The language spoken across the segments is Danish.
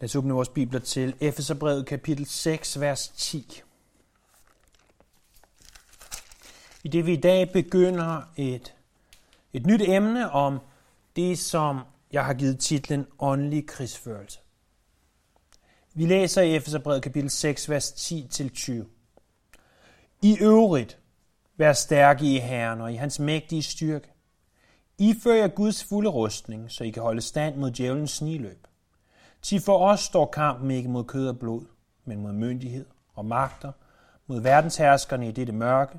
Lad os åbne vores bibler til Efeserbrevet kapitel 6, vers 10. I det vi i dag begynder et, et nyt emne om det, som jeg har givet titlen Åndelig krigsførelse. Vi læser i Efeserbrevet kapitel 6, vers 10-20. I øvrigt, vær stærke i Herren og i hans mægtige styrke. I fører Guds fulde rustning, så I kan holde stand mod djævelens sniløb. Til for os står kampen ikke mod kød og blod, men mod myndighed og magter, mod verdensherskerne i dette mørke,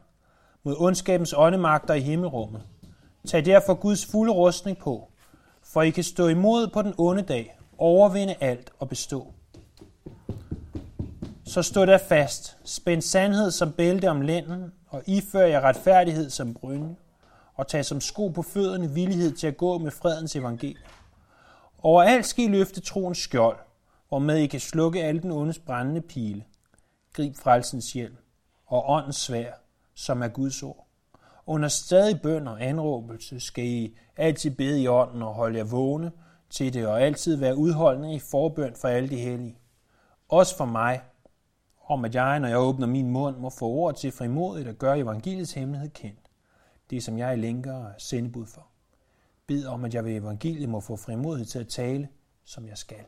mod ondskabens åndemagter i himmelrummet. Tag derfor Guds fulde rustning på, for I kan stå imod på den onde dag, overvinde alt og bestå. Så stå der fast, spænd sandhed som bælte om lænden, og ifør jer retfærdighed som brynje, og tag som sko på fødderne villighed til at gå med fredens evangelium. Overalt skal I løfte troens skjold, hvormed I kan slukke alle den ondes brændende pile. Grib frelsens hjelm og åndens svær, som er Guds ord. Under stadig bøn og anråbelse skal I altid bede i ånden og holde jer vågne til det, og altid være udholdende i forbøn for alle de hellige. Også for mig, om at jeg, når jeg åbner min mund, må få ord til frimodigt at gøre evangeliets hemmelighed kendt. Det, som jeg er lænker og sendebud for. Bed om, at jeg ved evangeliet må få frimodighed til at tale, som jeg skal.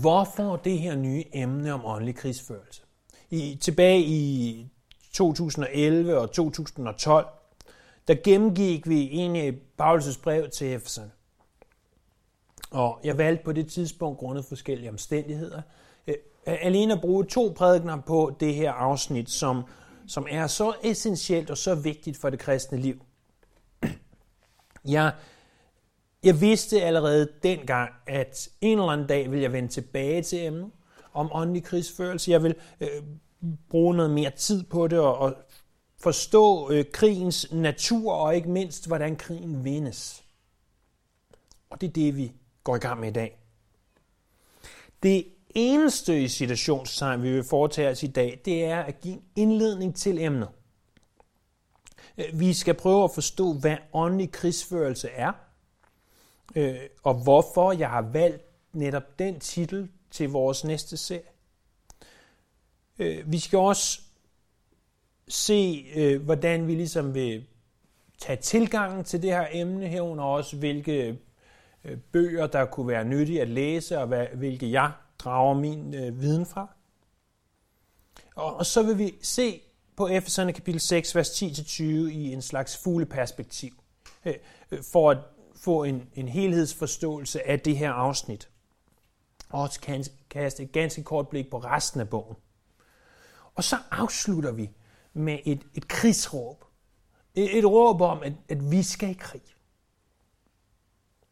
Hvorfor det her nye emne om åndelig krigsførelse? I, tilbage i 2011 og 2012, der gennemgik vi egentlig øh, Paulus' brev til Efeserne. Og jeg valgte på det tidspunkt, grundet forskellige omstændigheder, øh, alene at bruge to prædikner på det her afsnit, som, som er så essentielt og så vigtigt for det kristne liv. Jeg, jeg vidste allerede dengang, at en eller anden dag vil jeg vende tilbage til emnet om åndelig krigsførelse. Jeg vil øh, bruge noget mere tid på det og, og forstå øh, krigens natur og ikke mindst, hvordan krigen vindes. Og det er det, vi går i gang med i dag. Det eneste i situationstegn, vi vil foretage os i dag, det er at give en indledning til emnet. Øh, vi skal prøve at forstå, hvad åndelig krigsførelse er, øh, og hvorfor jeg har valgt netop den titel til vores næste serie. Øh, vi skal også se, hvordan vi ligesom vil tage tilgangen til det her emne herunder også, hvilke bøger, der kunne være nyttige at læse, og hvilke jeg drager min øh, viden fra. Og, og så vil vi se på Efeserne kapitel 6, vers 10-20 i en slags fugleperspektiv, øh, øh, for at få en, en helhedsforståelse af det her afsnit. Og også kan kaste et ganske kort blik på resten af bogen. Og så afslutter vi med et, et krigsråb. Et, et råb om, at, at vi skal i krig.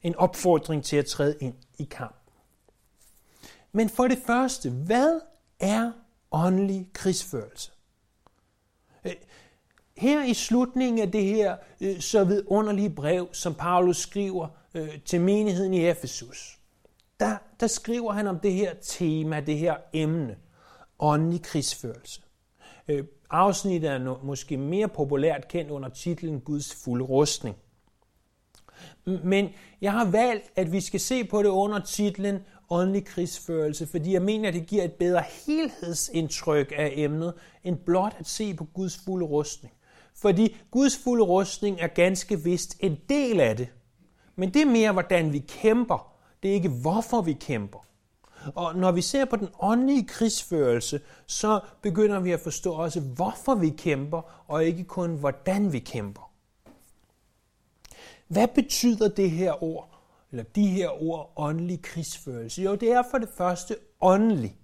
En opfordring til at træde ind i kamp. Men for det første, hvad er åndelig krigsførelse? Øh, her i slutningen af det her øh, så vidunderlige brev, som Paulus skriver øh, til menigheden i Efesus, der, der skriver han om det her tema, det her emne, åndelig krigsførelse. Afsnittet er måske mere populært kendt under titlen Guds fulde rustning. Men jeg har valgt, at vi skal se på det under titlen åndelig krigsførelse, fordi jeg mener, at det giver et bedre helhedsindtryk af emnet, end blot at se på Guds fulde rustning. Fordi Guds fulde rustning er ganske vist en del af det. Men det er mere, hvordan vi kæmper. Det er ikke, hvorfor vi kæmper. Og når vi ser på den åndelige krigsførelse, så begynder vi at forstå også, hvorfor vi kæmper, og ikke kun, hvordan vi kæmper. Hvad betyder det her ord eller de her ord, åndelig krigsførelse? Jo, det er for det første åndelig.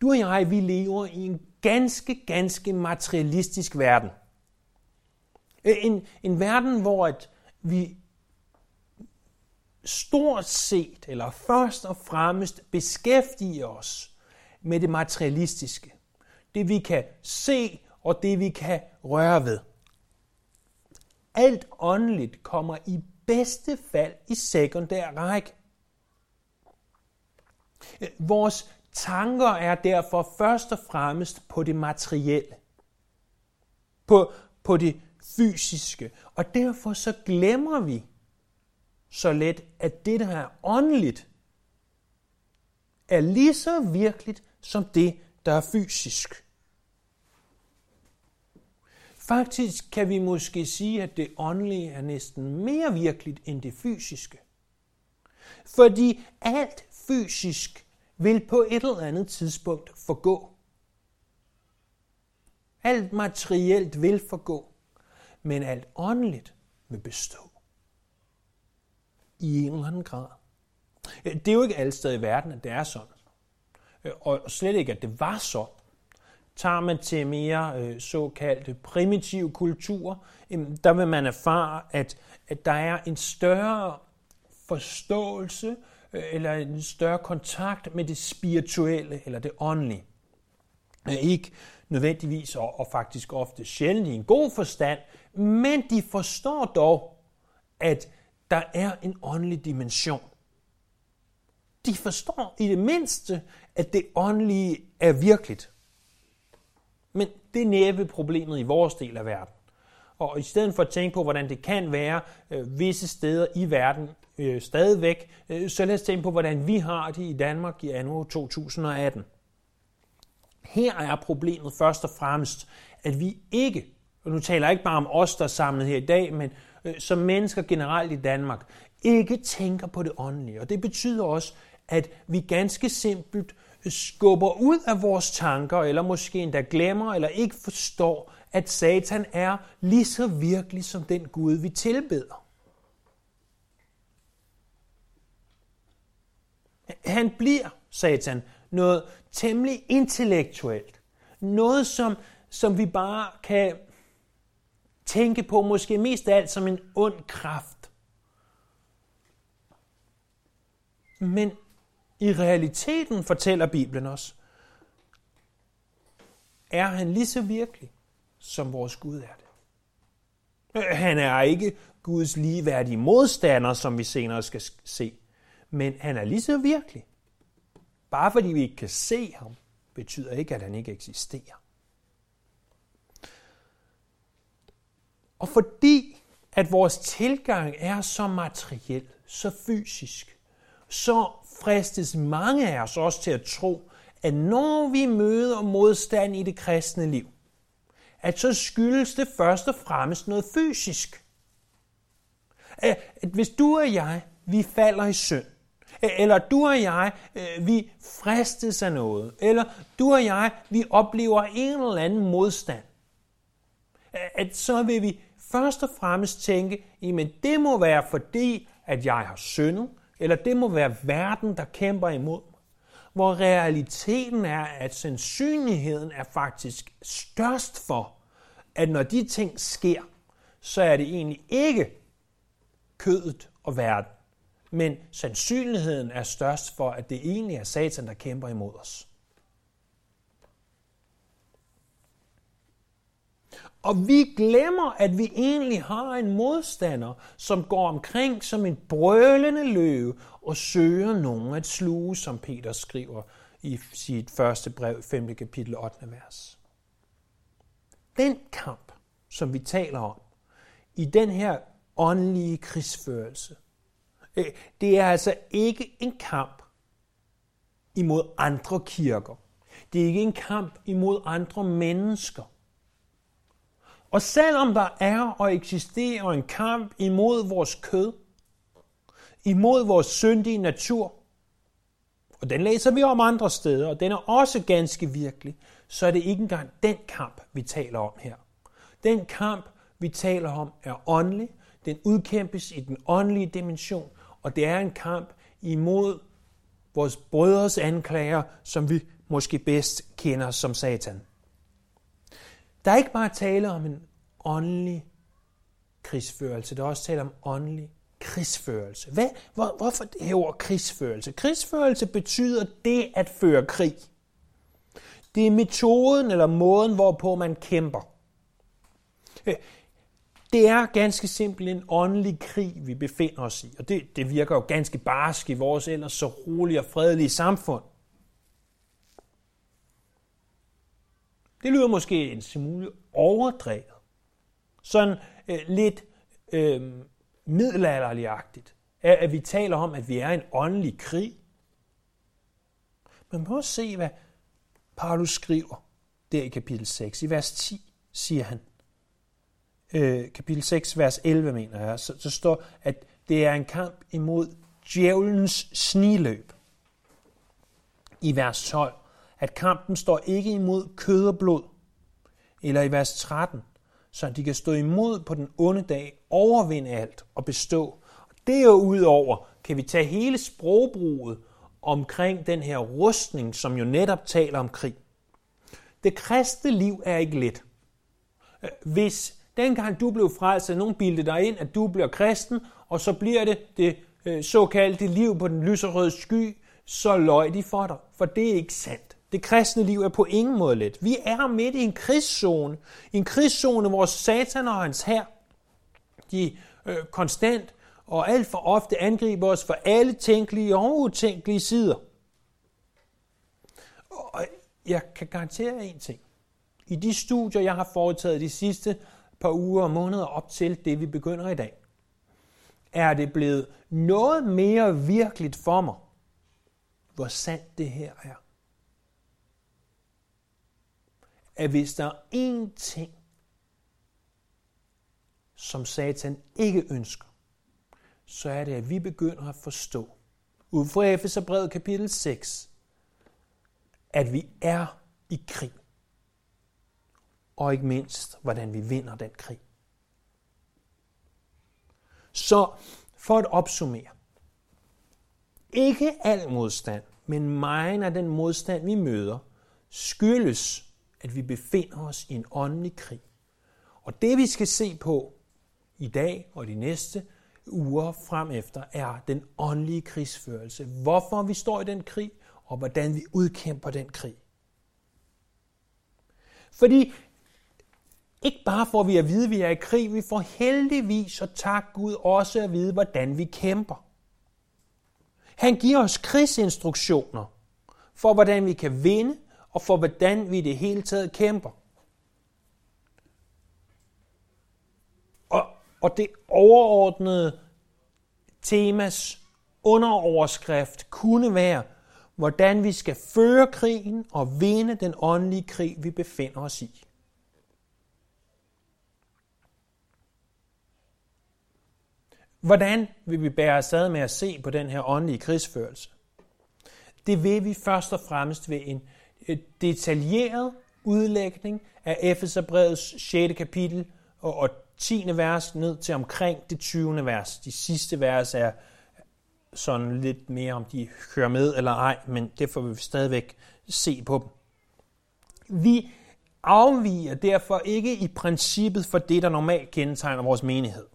Du og jeg, vi lever i en ganske, ganske materialistisk verden. Øh, en, en verden, hvor at vi stort set, eller først og fremmest, beskæftiger os med det materialistiske. Det vi kan se, og det vi kan røre ved alt åndeligt kommer i bedste fald i sekundær række. Vores tanker er derfor først og fremmest på det materielle. På, på det fysiske. Og derfor så glemmer vi så let, at det, der er åndeligt, er lige så virkeligt som det, der er fysisk. Faktisk kan vi måske sige, at det åndelige er næsten mere virkeligt end det fysiske. Fordi alt fysisk vil på et eller andet tidspunkt forgå. Alt materielt vil forgå, men alt åndeligt vil bestå. I en eller anden grad. Det er jo ikke alle steder i verden, at det er sådan. Og slet ikke, at det var sådan. Tager man til mere øh, såkaldte primitive kulturer, der vil man erfare, at, at der er en større forståelse øh, eller en større kontakt med det spirituelle eller det åndelige. Øh, ikke nødvendigvis og, og faktisk ofte sjældent i en god forstand, men de forstår dog, at der er en åndelig dimension. De forstår i det mindste, at det åndelige er virkeligt. Men det er næppe problemet i vores del af verden. Og i stedet for at tænke på, hvordan det kan være øh, visse steder i verden øh, stadigvæk, øh, så lad os tænke på, hvordan vi har det i Danmark i anno 2018. Her er problemet først og fremmest, at vi ikke, og nu taler jeg ikke bare om os, der er samlet her i dag, men øh, som mennesker generelt i Danmark, ikke tænker på det åndelige. Og det betyder også, at vi ganske simpelt skubber ud af vores tanker, eller måske endda glemmer, eller ikke forstår, at Satan er lige så virkelig som den Gud, vi tilbeder. Han bliver, Satan, noget temmelig intellektuelt. Noget, som, som vi bare kan tænke på, måske mest af alt som en ond kraft. Men i realiteten, fortæller Bibelen os, er han lige så virkelig, som vores Gud er det. Han er ikke Guds ligeværdige modstander, som vi senere skal se, men han er lige så virkelig. Bare fordi vi ikke kan se ham, betyder ikke, at han ikke eksisterer. Og fordi at vores tilgang er så materiel, så fysisk, så fristes mange af os også til at tro, at når vi møder modstand i det kristne liv, at så skyldes det først og fremmest noget fysisk. At hvis du og jeg, vi falder i synd, eller du og jeg, vi fristes af noget, eller du og jeg, vi oplever en eller anden modstand, at så vil vi først og fremmest tænke, jamen det må være fordi, at jeg har syndet, eller det må være verden, der kæmper imod mig. Hvor realiteten er, at sandsynligheden er faktisk størst for, at når de ting sker, så er det egentlig ikke kødet og verden, men sandsynligheden er størst for, at det egentlig er Satan, der kæmper imod os. Og vi glemmer, at vi egentlig har en modstander, som går omkring som en brølende løve og søger nogen at sluge, som Peter skriver i sit første brev, 5. kapitel 8. vers. Den kamp, som vi taler om, i den her åndelige krigsførelse, øh, det er altså ikke en kamp imod andre kirker. Det er ikke en kamp imod andre mennesker. Og selvom der er og eksisterer en kamp imod vores kød, imod vores syndige natur, og den læser vi om andre steder, og den er også ganske virkelig, så er det ikke engang den kamp, vi taler om her. Den kamp, vi taler om, er åndelig. Den udkæmpes i den åndelige dimension, og det er en kamp imod vores brødres anklager, som vi måske bedst kender som Satan. Der er ikke bare tale om en åndelig krigsførelse, der er også tale om åndelig krigsførelse. Hvad, hvor, hvorfor det her ord krigsførelse? Krigsførelse betyder det at føre krig. Det er metoden eller måden, hvorpå man kæmper. Øh, det er ganske simpelt en åndelig krig, vi befinder os i, og det, det virker jo ganske barsk i vores ellers så rolige og fredelige samfund. Det lyder måske en smule overdrevet. sådan øh, lidt øh, middelalderligagtigt, at, at vi taler om, at vi er en åndelig krig. Men prøv at se, hvad Paulus skriver der i kapitel 6. I vers 10 siger han, øh, kapitel 6, vers 11 mener jeg, så, så står, at det er en kamp imod djævelens sniløb. I vers 12, at kampen står ikke imod kød og blod. Eller i vers 13, så de kan stå imod på den onde dag, overvinde alt og bestå. Derudover kan vi tage hele sprogbruget omkring den her rustning, som jo netop taler om krig. Det kristne liv er ikke let. Hvis dengang du blev frelst, nogen bildte dig ind, at du bliver kristen, og så bliver det det øh, såkaldte liv på den lyserøde sky, så løj de for dig, for det er ikke sandt. Det kristne liv er på ingen måde let. Vi er midt i en krigszone. En krigszone, hvor Satan og hans hær, de øh, konstant og alt for ofte angriber os for alle tænkelige og utænkelige sider. Og jeg kan garantere en ting. I de studier, jeg har foretaget de sidste par uger og måneder op til det, vi begynder i dag, er det blevet noget mere virkeligt for mig, hvor sandt det her er. At hvis der er én ting, som Satan ikke ønsker, så er det, at vi begynder at forstå, ud fra Efeserbrevet kapitel 6, at vi er i krig. Og ikke mindst, hvordan vi vinder den krig. Så for at opsummere. Ikke al modstand, men meget af den modstand, vi møder, skyldes, at vi befinder os i en åndelig krig. Og det vi skal se på i dag og de næste uger frem efter, er den åndelige krigsførelse. Hvorfor vi står i den krig, og hvordan vi udkæmper den krig. Fordi ikke bare får vi at vide, at vi er i krig, vi får heldigvis og tak Gud også at vide, hvordan vi kæmper. Han giver os krigsinstruktioner for, hvordan vi kan vinde, og for hvordan vi i det hele taget kæmper. Og, og det overordnede temas underoverskrift kunne være, hvordan vi skal føre krigen og vinde den åndelige krig, vi befinder os i. Hvordan vil vi bære os ad med at se på den her åndelige krigsførelse? Det vil vi først og fremmest ved en Øh, detaljeret udlægning af Efeserbrevets 6. kapitel og 10. vers ned til omkring det 20. vers. De sidste vers er sådan lidt mere, om de hører med eller ej, men det får vi stadigvæk se på dem. Vi afviger derfor ikke i princippet for det, der normalt kendetegner vores menighed.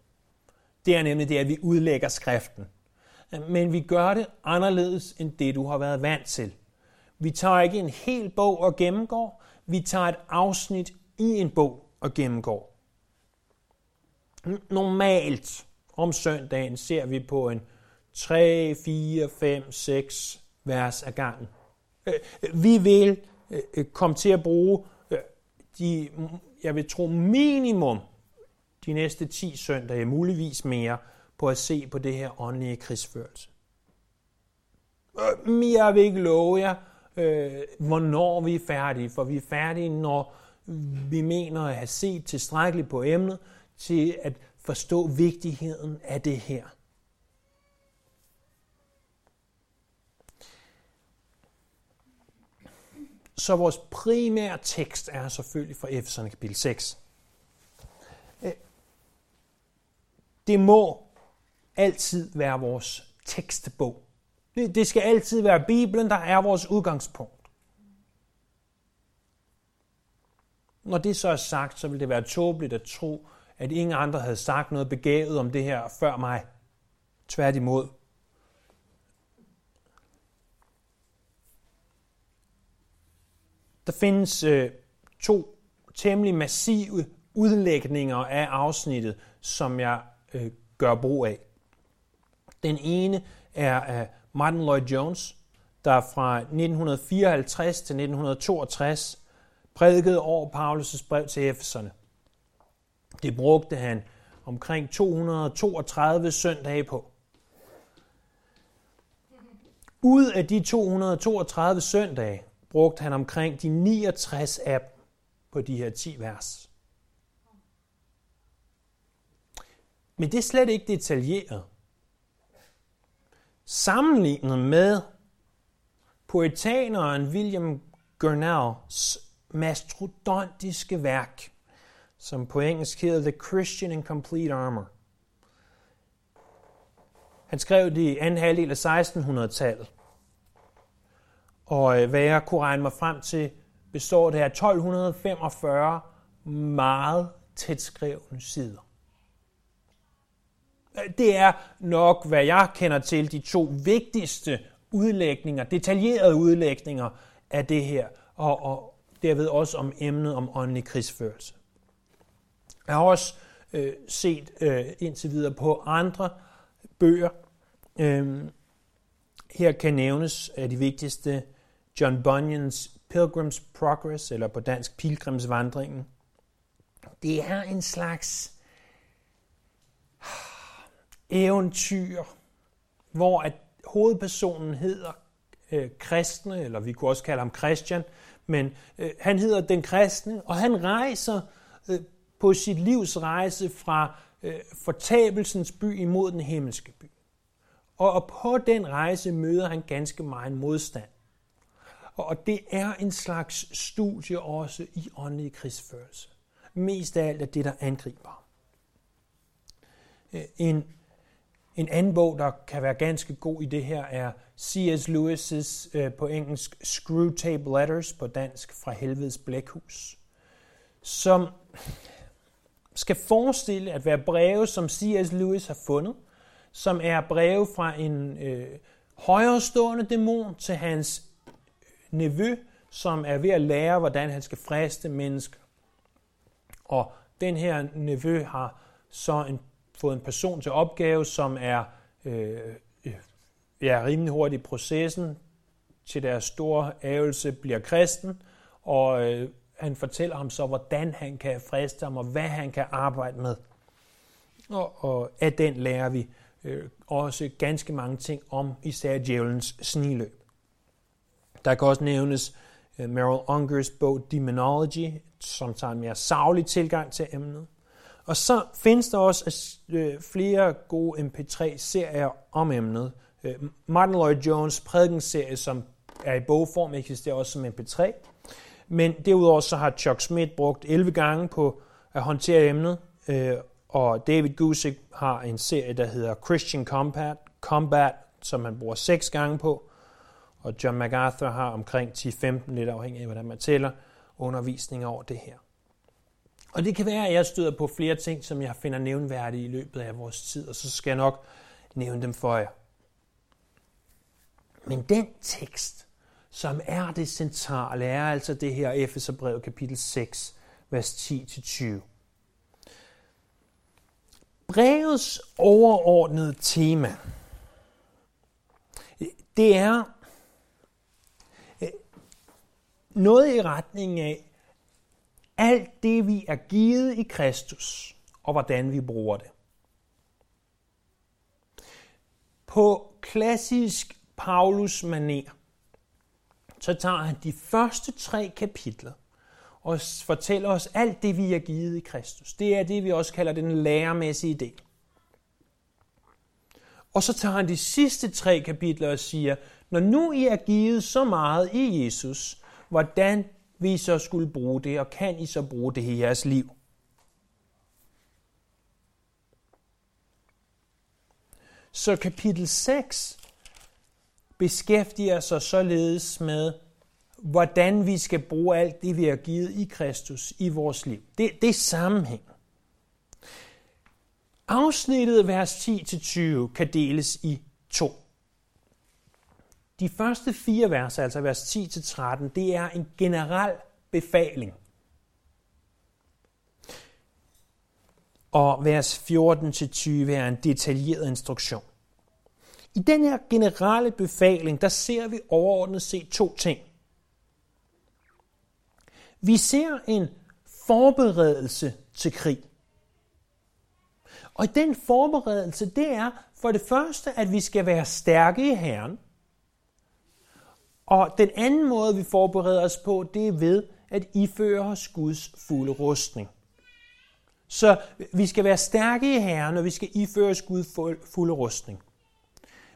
Det er nemlig det, at vi udlægger skriften. Men vi gør det anderledes end det, du har været vant til. Vi tager ikke en hel bog og gennemgår, vi tager et afsnit i en bog og gennemgår. Normalt om søndagen ser vi på en 3, 4, 5, 6 vers ad gangen. Øh, øh, vi vil øh, komme til at bruge de, jeg vil tro minimum de næste 10 søndage, muligvis mere, på at se på det her åndelige krigsførelse. Jeg vil ikke love jer, Øh, hvornår vi er færdige, for vi er færdige, når vi mener at have set tilstrækkeligt på emnet til at forstå vigtigheden af det her. Så vores primære tekst er selvfølgelig fra Efeserne kapitel 6. Øh, det må altid være vores tekstbog. Det skal altid være Bibelen, der er vores udgangspunkt. Når det så er sagt, så vil det være tåbeligt at tro, at ingen andre havde sagt noget begavet om det her før mig. Tværtimod. Der findes øh, to temmelig massive udlægninger af afsnittet, som jeg øh, gør brug af. Den ene er af Martin Lloyd Jones, der fra 1954 til 1962 prædikede over Paulus' brev til Efeserne. Det brugte han omkring 232 søndage på. Ud af de 232 søndage brugte han omkring de 69 af dem på de her 10 vers. Men det er slet ikke detaljeret. Sammenlignet med poetaneren William Gurnalls mastrodontiske værk, som på engelsk hedder The Christian in Complete Armor. Han skrev det i anden halvdel af 1600-tallet. Og øh, hvad jeg kunne regne mig frem til, består det af 1245 meget tætskrevne sider. Det er nok, hvad jeg kender til, de to vigtigste udlægninger, detaljerede udlægninger af det her, og, og derved også om emnet om åndelig krigsførelse. Jeg har også øh, set øh, indtil videre på andre bøger. Øh, her kan nævnes af de vigtigste John Bunyans Pilgrim's Progress, eller på dansk Pilgrimsvandringen. Det er en slags eventyr, hvor at hovedpersonen hedder øh, kristne, eller vi kunne også kalde ham Christian, men øh, han hedder den kristne, og han rejser øh, på sit livs rejse fra øh, fortabelsens by imod den himmelske by. Og, og på den rejse møder han ganske meget modstand. Og det er en slags studie også i åndelig krigsførelse. Mest af alt er det, der angriber. Øh, en en anden bog, der kan være ganske god i det her, er C.S. Lewis' øh, på engelsk Screwtape Letters, på dansk Fra Helvedes Blækhus, som skal forestille at være breve, som C.S. Lewis har fundet, som er breve fra en øh, højrestående dæmon til hans nevø, som er ved at lære, hvordan han skal friste mennesker. Og den her nevø har så en fået en person til opgave, som er øh, øh ja, rimelig hurtigt i processen, til deres store ævelse bliver kristen, og øh, han fortæller ham så, hvordan han kan friste ham, og hvad han kan arbejde med. Og, og af den lærer vi øh, også ganske mange ting om især djævelens sniløb. Der kan også nævnes øh, Merrill Ungers bog Demonology, som tager en mere savlig tilgang til emnet. Og så findes der også øh, flere gode MP3-serier om emnet. Øh, Martin Lloyd Jones prædikenserie, som er i bogform, eksisterer også som MP3. Men derudover så har Chuck Smith brugt 11 gange på at håndtere emnet, øh, og David Gusick har en serie, der hedder Christian Combat, Combat som han bruger 6 gange på, og John MacArthur har omkring 10-15, lidt afhængig af hvordan man tæller, undervisning over det her. Og det kan være, at jeg støder på flere ting, som jeg finder nævnværdige i løbet af vores tid, og så skal jeg nok nævne dem for jer. Men den tekst, som er det centrale, er altså det her Efeserbrev kapitel 6, vers 10-20. Brevets overordnede tema, det er øh, noget i retning af, alt det, vi er givet i Kristus, og hvordan vi bruger det. På klassisk Paulus maner, så tager han de første tre kapitler og fortæller os alt det, vi er givet i Kristus. Det er det, vi også kalder den læremæssige del. Og så tager han de sidste tre kapitler og siger, når nu I er givet så meget i Jesus, hvordan vi så skulle bruge det, og kan I så bruge det i jeres liv? Så kapitel 6 beskæftiger sig således med, hvordan vi skal bruge alt det, vi har givet i Kristus i vores liv. Det, det er sammenhæng. Afsnittet vers 10-20 kan deles i to. De første fire vers, altså vers 10-13, det er en generel befaling. Og vers 14-20 er en detaljeret instruktion. I den her generelle befaling, der ser vi overordnet set to ting. Vi ser en forberedelse til krig. Og den forberedelse, det er for det første, at vi skal være stærke i Herren. Og den anden måde, vi forbereder os på, det er ved at iføre os Guds fulde rustning. Så vi skal være stærke i Herren, og vi skal iføre os Guds fulde rustning.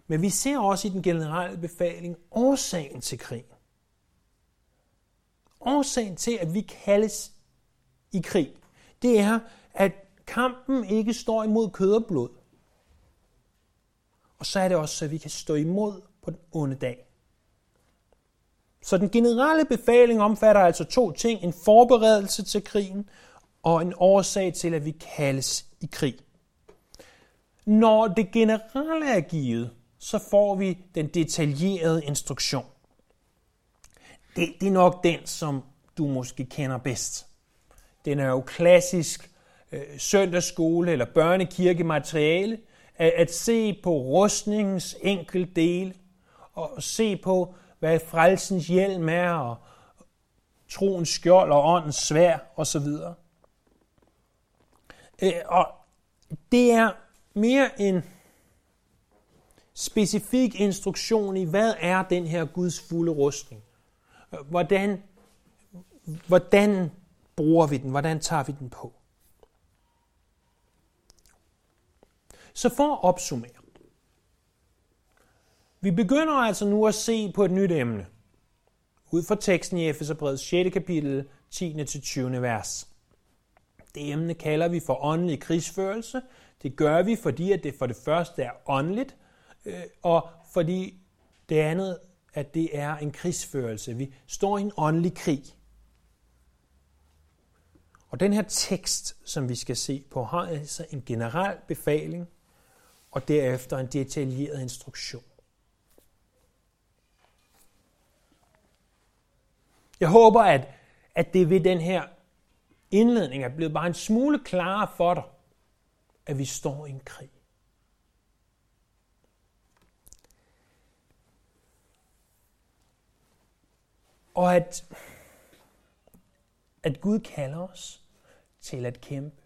Men vi ser også i den generelle befaling årsagen til krigen. Årsagen til, at vi kaldes i krig, det er, at kampen ikke står imod kød og blod. Og så er det også, så vi kan stå imod på den onde dag. Så den generelle befaling omfatter altså to ting. En forberedelse til krigen og en årsag til, at vi kaldes i krig. Når det generelle er givet, så får vi den detaljerede instruktion. Det, det er nok den, som du måske kender bedst. Den er jo klassisk øh, søndagsskole eller børnekirkemateriale, at, at se på rustningens enkelte dele, og se på, hvad frelsens hjelm er, og troens skjold og åndens svær osv. Øh, og det er mere en specifik instruktion i, hvad er den her Guds fulde rustning? Hvordan, hvordan bruger vi den? Hvordan tager vi den på? Så for at opsummere. Vi begynder altså nu at se på et nyt emne. Ud fra teksten i Efeserbrevets 6. kapitel, 10-20. vers. Det emne kalder vi for åndelig krigsførelse. Det gør vi, fordi at det for det første er åndeligt, øh, og fordi det andet, at det er en krigsførelse. Vi står i en åndelig krig. Og den her tekst, som vi skal se på, har altså en generel befaling, og derefter en detaljeret instruktion. Jeg håber, at, at det ved den her indledning er blevet bare en smule klarere for dig, at vi står i en krig. Og at, at Gud kalder os til at kæmpe.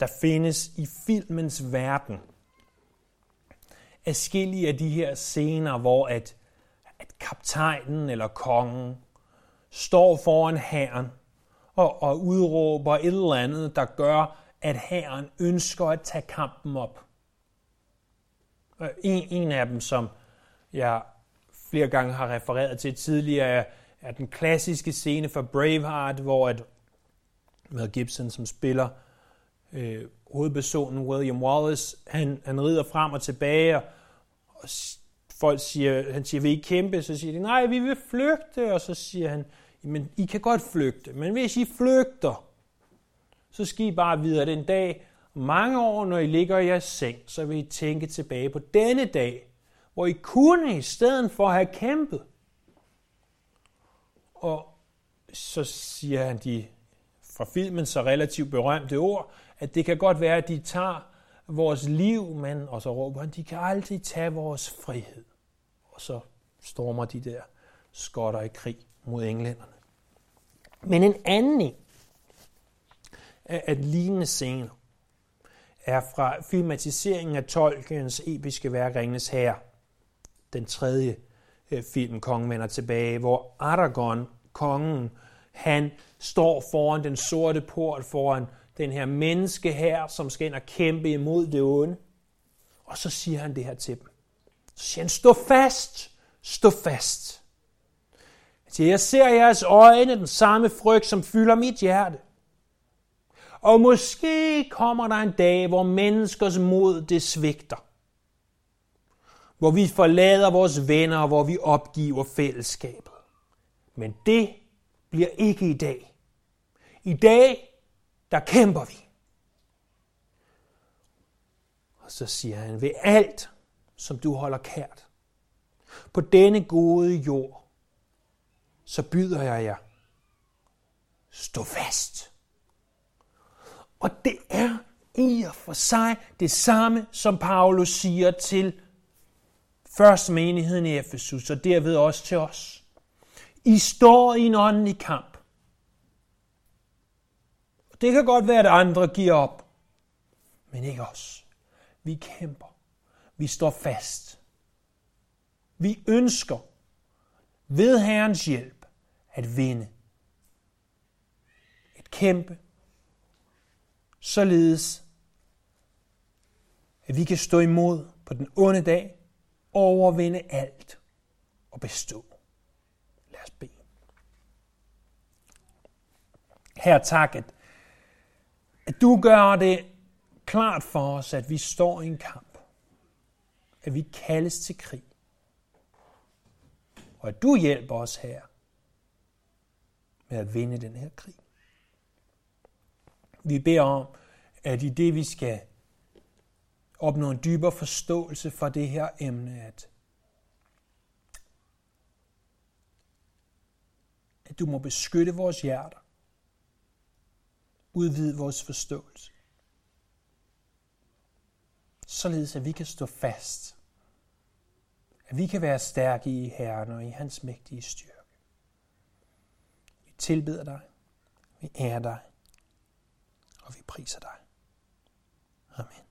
Der findes i filmens verden afskillige af de her scener, hvor at, at kaptajnen eller kongen står foran hæren og, og udråber et eller andet, der gør, at hæren ønsker at tage kampen op. Øh, en, en af dem, som jeg flere gange har refereret til tidligere, er den klassiske scene fra Braveheart, hvor at Mel Gibson, som spiller øh, hovedpersonen William Wallace, han, han rider frem og tilbage, og, og folk siger, han siger, vil I kæmpe? Så siger de, nej, vi vil flygte, og så siger han, men I kan godt flygte, men hvis I flygter, så skal I bare videre den dag, mange år, når I ligger i jeres seng, så vil I tænke tilbage på denne dag, hvor I kunne i stedet for at have kæmpet. Og så siger han de fra filmen så relativt berømte ord, at det kan godt være, at de tager vores liv, men, og så råber han, de kan aldrig tage vores frihed. Og så stormer de der skotter i krig mod englænderne. Men en anden en af lignende scener er fra filmatiseringen af Tolkiens episke værk Ringens Herre. Den tredje øh, film, Kongen vender tilbage, hvor Aragorn, kongen, han står foran den sorte port, foran den her menneske her, som skal ind og kæmpe imod det onde. Og så siger han det her til dem. Så siger han, stå fast, stå fast. Han siger, jeg ser i jeres øjne den samme frygt, som fylder mit hjerte. Og måske kommer der en dag, hvor menneskers mod det svigter. Hvor vi forlader vores venner, og hvor vi opgiver fællesskabet. Men det bliver ikke i dag. I dag, der kæmper vi. Og så siger han, ved alt, som du holder kært, på denne gode jord, så byder jeg jer, stå fast. Og det er i og for sig det samme, som Paulus siger til først menigheden i Efesus, og derved også til os. I står i en åndelig kamp. Det kan godt være, at andre giver op. men ikke os. Vi kæmper. Vi står fast. Vi ønsker ved Herrens hjælp at vinde. At kæmpe. Således, at vi kan stå imod på den onde dag, overvinde alt og bestå. Lad os bede. Her tak, at, at du gør det klart for os, at vi står i en kamp. At vi kaldes til krig. Og at du hjælper os her med at vinde den her krig. Vi beder om, at i det vi skal opnå en dybere forståelse for det her emne, at, at du må beskytte vores hjerter, udvide vores forståelse, således at vi kan stå fast, at vi kan være stærke i Herren og i hans mægtige styrke. Vi tilbeder dig, vi ærer dig, og vi priser dig. Amen.